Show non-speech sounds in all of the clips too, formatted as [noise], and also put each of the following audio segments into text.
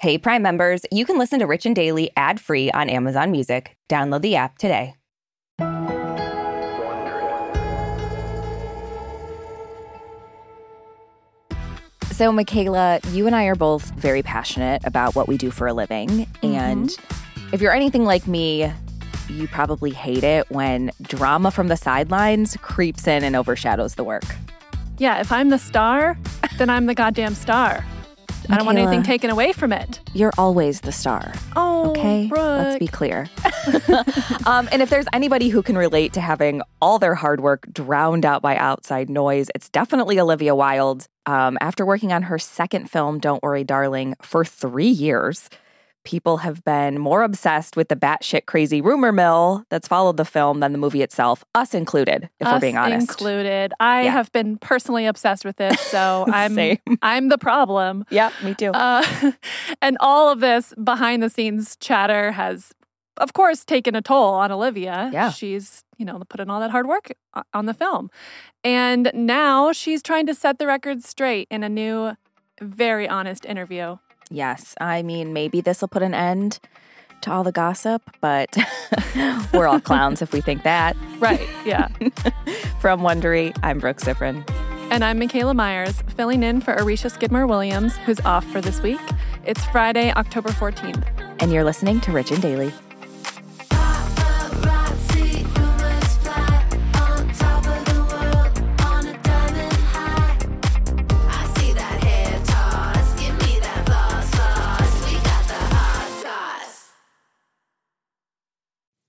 Hey, Prime members, you can listen to Rich and Daily ad free on Amazon Music. Download the app today. So, Michaela, you and I are both very passionate about what we do for a living. Mm-hmm. And if you're anything like me, you probably hate it when drama from the sidelines creeps in and overshadows the work. Yeah, if I'm the star, then I'm the goddamn star. I don't want anything taken away from it. You're always the star. Oh, Okay, let's be clear. [laughs] [laughs] um, and if there's anybody who can relate to having all their hard work drowned out by outside noise, it's definitely Olivia Wilde. Um, after working on her second film, Don't Worry, Darling, for three years, people have been more obsessed with the batshit crazy rumor mill that's followed the film than the movie itself, us included, if we're being honest. included. I Yeah. have been personally obsessed with this, so [laughs] I'm I'm the problem. yeah, me too. Uh, [laughs] and all of this behind the scenes chatter has, of course, taken a toll on Olivia. Yeah. She's, you know, put in all that hard work on the film. And now she's trying to set the record straight in a new, very honest interview. Yes, I mean, maybe this will put an end to all the gossip, but [laughs] we're all clowns if we think that. Right. Yeah. [laughs] From Wondery, I'm Brooke Siffrinn. and I'm Michaela Myers, filling in for Aricia Skidmore Williams, who's off for this week. It's Friday, October 14th. And you're listening to Rich and Daily.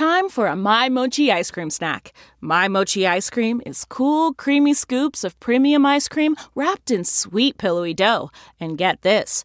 Time for a My Mochi ice cream snack. My Mochi ice cream is cool, creamy scoops of premium ice cream wrapped in sweet, pillowy dough. And get this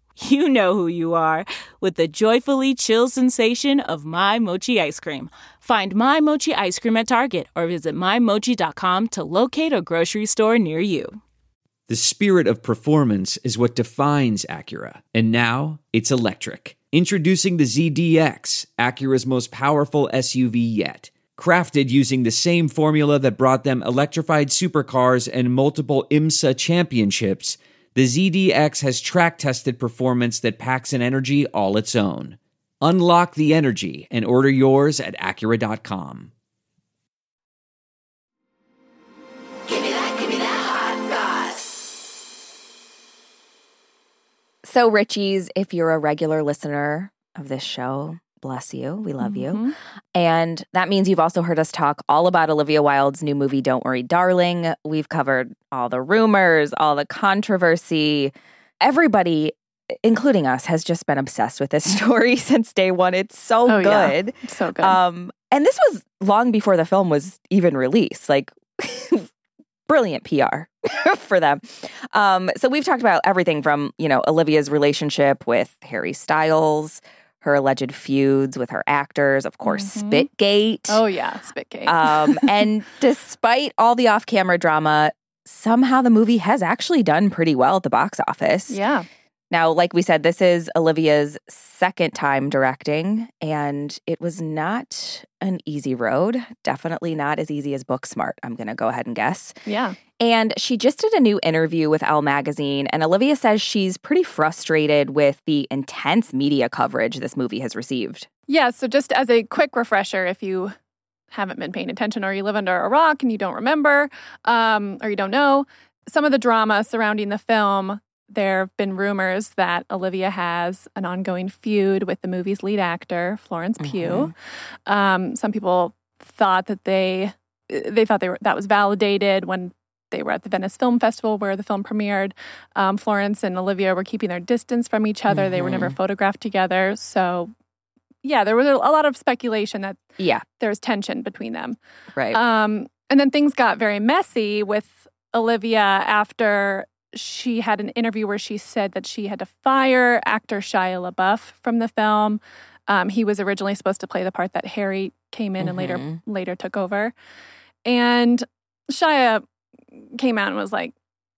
you know who you are with the joyfully chill sensation of My Mochi ice cream. Find My Mochi ice cream at Target or visit MyMochi.com to locate a grocery store near you. The spirit of performance is what defines Acura. And now it's electric. Introducing the ZDX, Acura's most powerful SUV yet. Crafted using the same formula that brought them electrified supercars and multiple IMSA championships, the ZDX has track tested performance that packs an energy all its own. Unlock the energy and order yours at Acura.com. Give me that, give me that hot sauce. So, Richies, if you're a regular listener of this show, bless you. We love you. And that means you've also heard us talk all about Olivia Wilde's new movie, Don't Worry, Darling. We've covered all the rumors, all the controversy. Everybody, including us, has just been obsessed with this [laughs] story since day one. It's so Oh, yeah. good. So good. Um, and this was long before the film was even released. Like, [laughs] brilliant PR [laughs] for them. Um, so we've talked about everything from you know Olivia's relationship with Harry Styles, her alleged feuds with her actors, of course, Mhm. Spitgate. oh, yeah. Spitgate. Um, [laughs] and despite all the off-camera drama, somehow the movie has actually done pretty well at the box office. yeah. Now, like we said, this is Olivia's second time directing, and it was not an easy road. Definitely not as easy as Booksmart, I'm going to go ahead and guess. Yeah. And she just did a new interview with Elle magazine, and Olivia says she's pretty frustrated with the intense media coverage this movie has received. Yeah, so just as a quick refresher, if you haven't been paying attention or you live under a rock and you don't remember um, or you don't know, some of the drama surrounding the film, there have been rumors that Olivia has an ongoing feud with the movie's lead actor, Florence Pugh. Um, some people thought that they they thought they were that was validated when they were at the Venice Film Festival where the film premiered. Um, Florence and Olivia were keeping their distance from each other. They were never photographed together. So, yeah, there was a lot of speculation that Yeah, there was tension between them. right. Um, and then things got very messy with Olivia after she had an interview where she said that she had to fire actor Shia LaBeouf from the film. Um, he was originally supposed to play the part that Harry came in and later Mhm. later took over, and Shia came out and was like,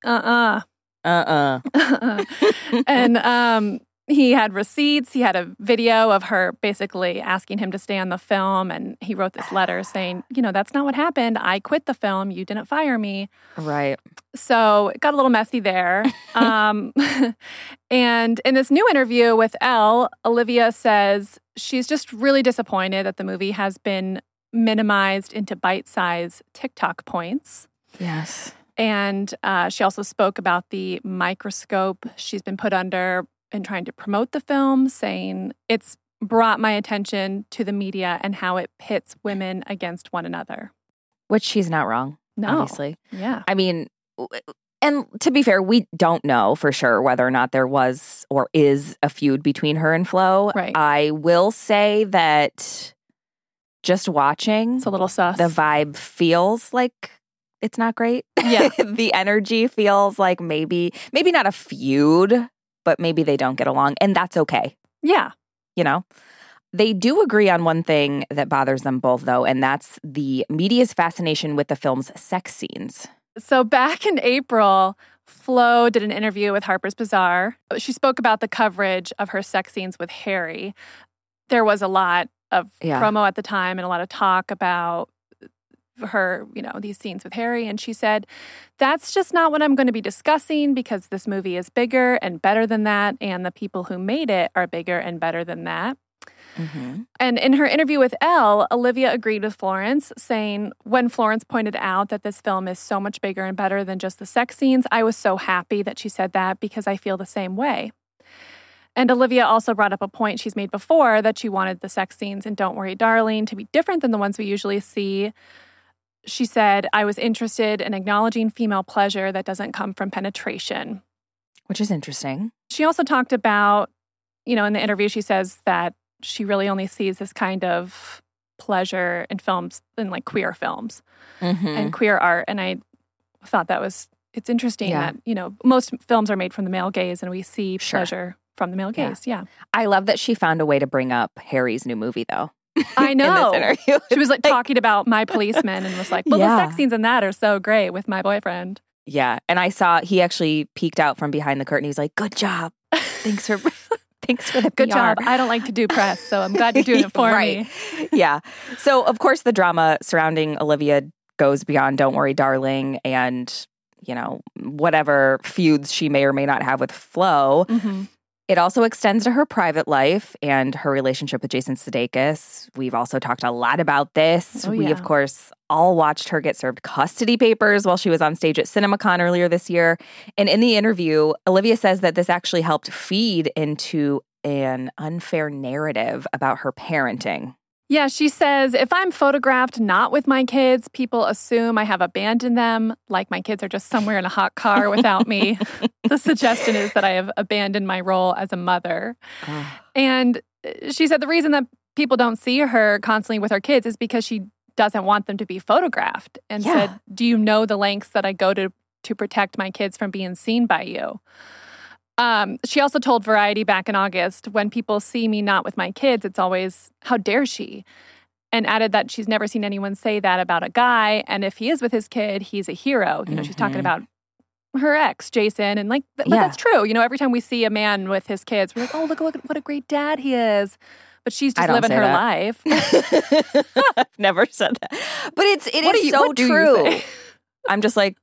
"Uh uh-uh. uh," [laughs] and um, he had receipts. He had a video of her basically asking him to stay on the film, and he wrote this letter saying, "You know, that's not what happened. I quit the film. You didn't fire me." Right. So it got a little messy there. [laughs] um, [laughs] and in this new interview with Elle, Olivia says she's just really disappointed that the movie has been minimized into bite sized TikTok points. Yes. And uh, she also spoke about the microscope she's been put under in trying to promote the film, saying it's brought my attention to the media and how it pits women against one another. Which she's not wrong, No. obviously. Yeah. I mean, and to be fair, we don't know for sure whether or not there was or is a feud between her and Flo. Right. I will say that just watching, It's a little sus. the vibe feels like it's not great. Yeah. [laughs] the energy feels like maybe, maybe not a feud, but maybe they don't get along. And that's okay. yeah. you know? They do agree on one thing that bothers them both, though, and that's the media's fascination with the film's sex scenes. So back in April, Flo did an interview with Harper's Bazaar. She spoke about the coverage of her sex scenes with Harry. There was a lot of Yeah. promo at the time and a lot of talk about her, you know, these scenes with Harry. And she said, That's just not what I'm going to be discussing because this movie is bigger and better than that. And the people who made it are bigger and better than that. Mm-hmm. And in her interview with Elle, Olivia agreed with Florence, saying, When Florence pointed out that this film is so much bigger and better than just the sex scenes, I was so happy that she said that because I feel the same way. And Olivia also brought up a point she's made before that she wanted the sex scenes in Don't Worry, Darling to be different than the ones we usually see. She said, I was interested in acknowledging female pleasure that doesn't come from penetration. Which is interesting. She also talked about, you know, in the interview, she says that she really only sees this kind of pleasure in films, in like queer films Mm-hmm. and queer art. And I thought that was, it's interesting Yeah. that, you know, most films are made from the male gaze and we see Sure. pleasure from the male Yeah. gaze. Yeah. I love that she found a way to bring up Harry's new movie, though. I [laughs] In know. this interview. She was like [laughs] talking about my policeman and was like, well, Yeah. the sex scenes in that are so great with my boyfriend. yeah. And I saw he actually peeked out from behind the curtain. He was like, Good job. Thanks for [laughs] thanks for the Good PR. job. I don't like to do press, so I'm glad you're doing it for Right. me. yeah. So, of course, the drama surrounding Olivia goes beyond Don't Worry, Darling, and, you know, whatever feuds she may or may not have with Flo. Mhm. It also extends to her private life and her relationship with Jason Sudeikis. We've also talked a lot about this. Oh, we, yeah. of course, all watched her get served custody papers while she was on stage at CinemaCon earlier this year. And in the interview, Olivia says that this actually helped feed into an unfair narrative about her parenting. Yeah, she says if I'm photographed not with my kids, people assume I have abandoned them, like my kids are just somewhere in a hot car without me. [laughs] the suggestion is that I have abandoned my role as a mother. And uh, she said the reason that people don't see her constantly with her kids is because she doesn't want them to be photographed and Yeah. said, Do you know the lengths that I go to to protect my kids from being seen by you? Um, she also told Variety back in August, when people see me not with my kids, it's always, how dare she? And added that she's never seen anyone say that about a guy. And if he is with his kid, he's a hero. You know, she's talking Mhm. about her ex, Jason. And like, th- but Yeah. that's true. You know, every time we see a man with his kids, we're like, oh, look, look what a great dad he is. But she's just living her that. life. [laughs] I've never said that. But it's it is What do you- so true. I'm just like,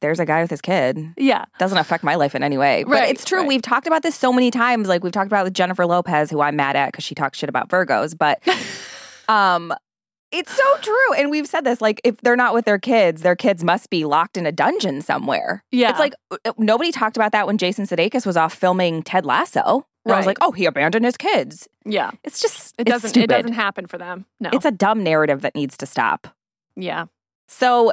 there's a guy with his kid. Yeah. Doesn't affect my life in any way. But Right, it's true. right. We've talked about this so many times. Like we've talked about with Jennifer Lopez, who I'm mad at because she talks shit about Virgos. But [laughs] um it's so true. And we've said this like, if they're not with their kids, their kids must be locked in a dungeon somewhere. Yeah. It's like uh, nobody talked about that when Jason Sudeikis was off filming Ted Lasso. Where I was like, oh, he abandoned his kids. Yeah. It's just, It it's doesn't stupid. it doesn't happen for them. No. It's a dumb narrative that needs to stop. yeah. So,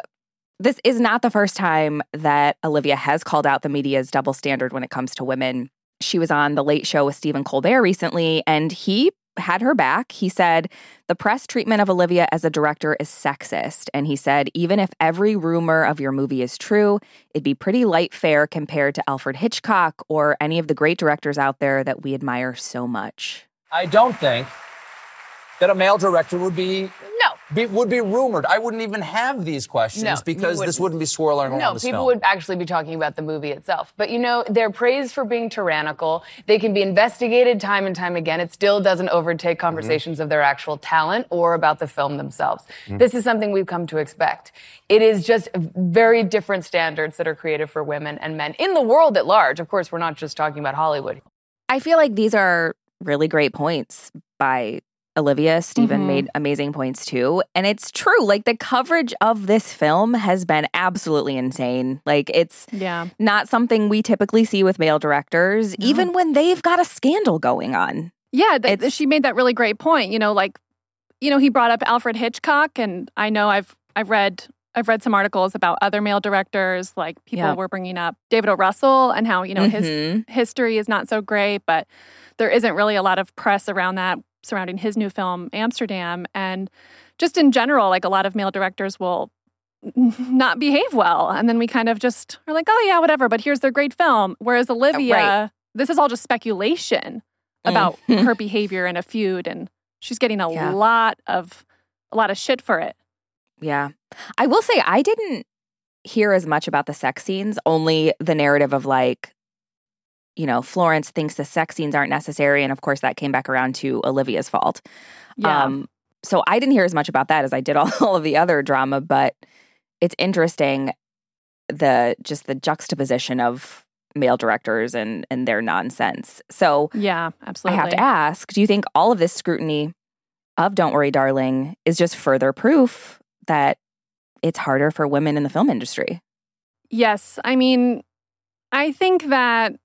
this is not the first time that Olivia has called out the media's double standard when it comes to women. She was on The Late Show with Stephen Colbert recently, and he had her back. He said, The press treatment of Olivia as a director is sexist. And he said, Even if every rumor of your movie is true, it'd be pretty light fare compared to Alfred Hitchcock or any of the great directors out there that we admire so much. I don't think that a male director would be. Be, would be rumored. I wouldn't even have these questions No, because this wouldn't. wouldn't be swirling around No, this people film. would actually be talking about the movie itself. But you know, they're praised for being tyrannical. They can be investigated time and time again. It still doesn't overtake Mm-hmm. conversations of their actual talent or about the film themselves. Mm. This is something we've come to expect. It is just very different standards that are created for women and men in the world at large. Of course, we're not just talking about Hollywood. I feel like these are really great points by Olivia. Stephen Mhm. made amazing points too. And it's true. Like the coverage of this film has been absolutely insane. Like it's Yeah. not something we typically see with male directors, even when they've got a scandal going on. Yeah, th- she made that really great point. You know, like, you know, he brought up Alfred Hitchcock, and I know I've I've read I've read some articles about other male directors. Like people Yeah. were bringing up David O. Russell and how you know his Mhm. history is not so great, but there isn't really a lot of press around that surrounding his new film Amsterdam, and just in general, like a lot of male directors will [laughs] not behave well, and then we kind of just are like, oh yeah, whatever. But here's their great film. Whereas Olivia, this is all just speculation about Mhm. [laughs] her behavior in a feud and she's getting a Yeah. lot of a lot of shit for it. Yeah. I will say I didn't hear as much about the sex scenes, only the narrative of like, you know, Florence thinks the sex scenes aren't necessary. And of course, that came back around to Olivia's fault. Yeah. Um, so I didn't hear as much about that as I did [laughs] all, all of the other drama, but it's interesting the just the juxtaposition of male directors and and their nonsense. So yeah, absolutely. I have to ask, do you think all of this scrutiny of Don't Worry Darling is just further proof that it's harder for women in the film industry? Yes, I mean, I think that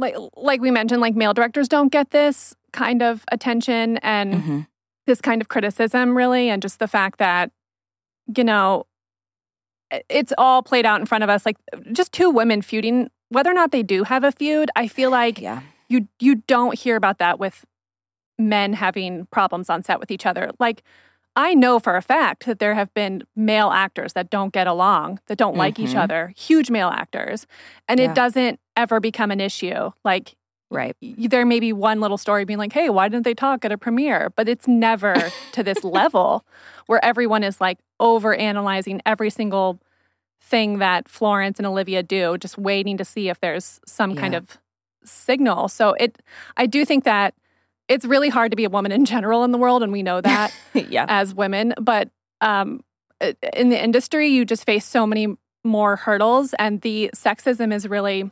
like like we mentioned, like male directors don't get this kind of attention and Mhm. this kind of criticism, really, and just the fact that you know it's all played out in front of us, like just two women feuding. Whether or not they do have a feud, I feel like Yeah. you you don't hear about that with men having problems on set with each other. Like I know for a fact that there have been male actors that don't get along, that don't like each Mhm. other, huge male actors, and Yeah. it doesn't ever become an issue. Like Right. there may be one little story being like, "Hey, why didn't they talk at a premiere?" But it's never [laughs] to this level where everyone is like over analyzing every single thing that Florence and Olivia do, just waiting to see if there's some kind of signal. So it I do think that it's really hard to be a woman in general in the world and we know that [laughs] yeah. as women, but um in the industry you just face so many more hurdles and the sexism is really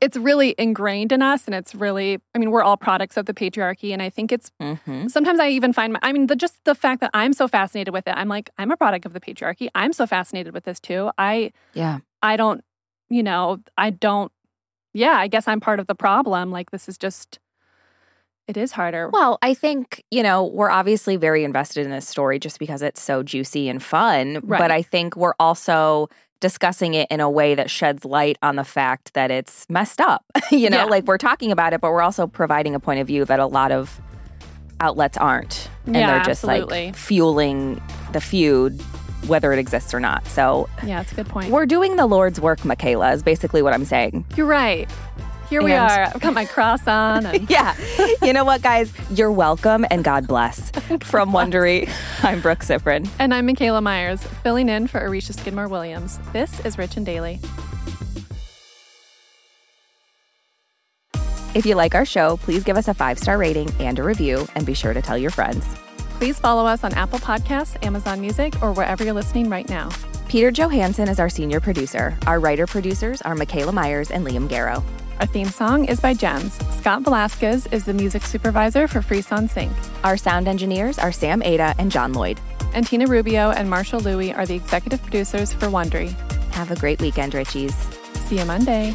it's really ingrained in us and it's really i mean we're all products of the patriarchy and i think it's hmm sometimes i even find my, i mean the just the fact that i'm so fascinated with it i'm like i'm a product of the patriarchy i'm so fascinated with this too i Yeah. i don't you know i don't yeah i guess i'm part of the problem like this is just it is harder Well, I think, you know, we're obviously very invested in this story just because it's so juicy and fun. Right. But I think we're also discussing it in a way that sheds light on the fact that it's messed up. [laughs] you know, Yeah. like we're talking about it, but we're also providing a point of view that a lot of outlets aren't. And Yeah, they're just absolutely. like fueling the feud, whether it exists or not. So yeah that's a good point we're doing the Lord's work, Michaela, is basically what I'm saying. you're right here we And- are i've got my cross on and [laughs] Yeah. you know what, guys? You're welcome and God bless. [laughs] From Wondery, I'm Brooke Siffrinn. And I'm Michaela Myers, filling in for Aricia Skidmore Williams. This is Rich and Daily. If you like our show, please give us a five star rating and a review, and be sure to tell your friends. Please follow us on Apple Podcasts, Amazon Music, or wherever you're listening right now. Peter Johansson is our senior producer. Our writer producers are Michaela Myers and Liam Garrow. Our theme song is by Gems. Scott Velasquez is the music supervisor for Frisson Sync. Our sound engineers are Sam Ada and John Lloyd. And Tina Rubio and Marshall Louie are the executive producers for Wondery. Have a great weekend, Richies. See you Monday.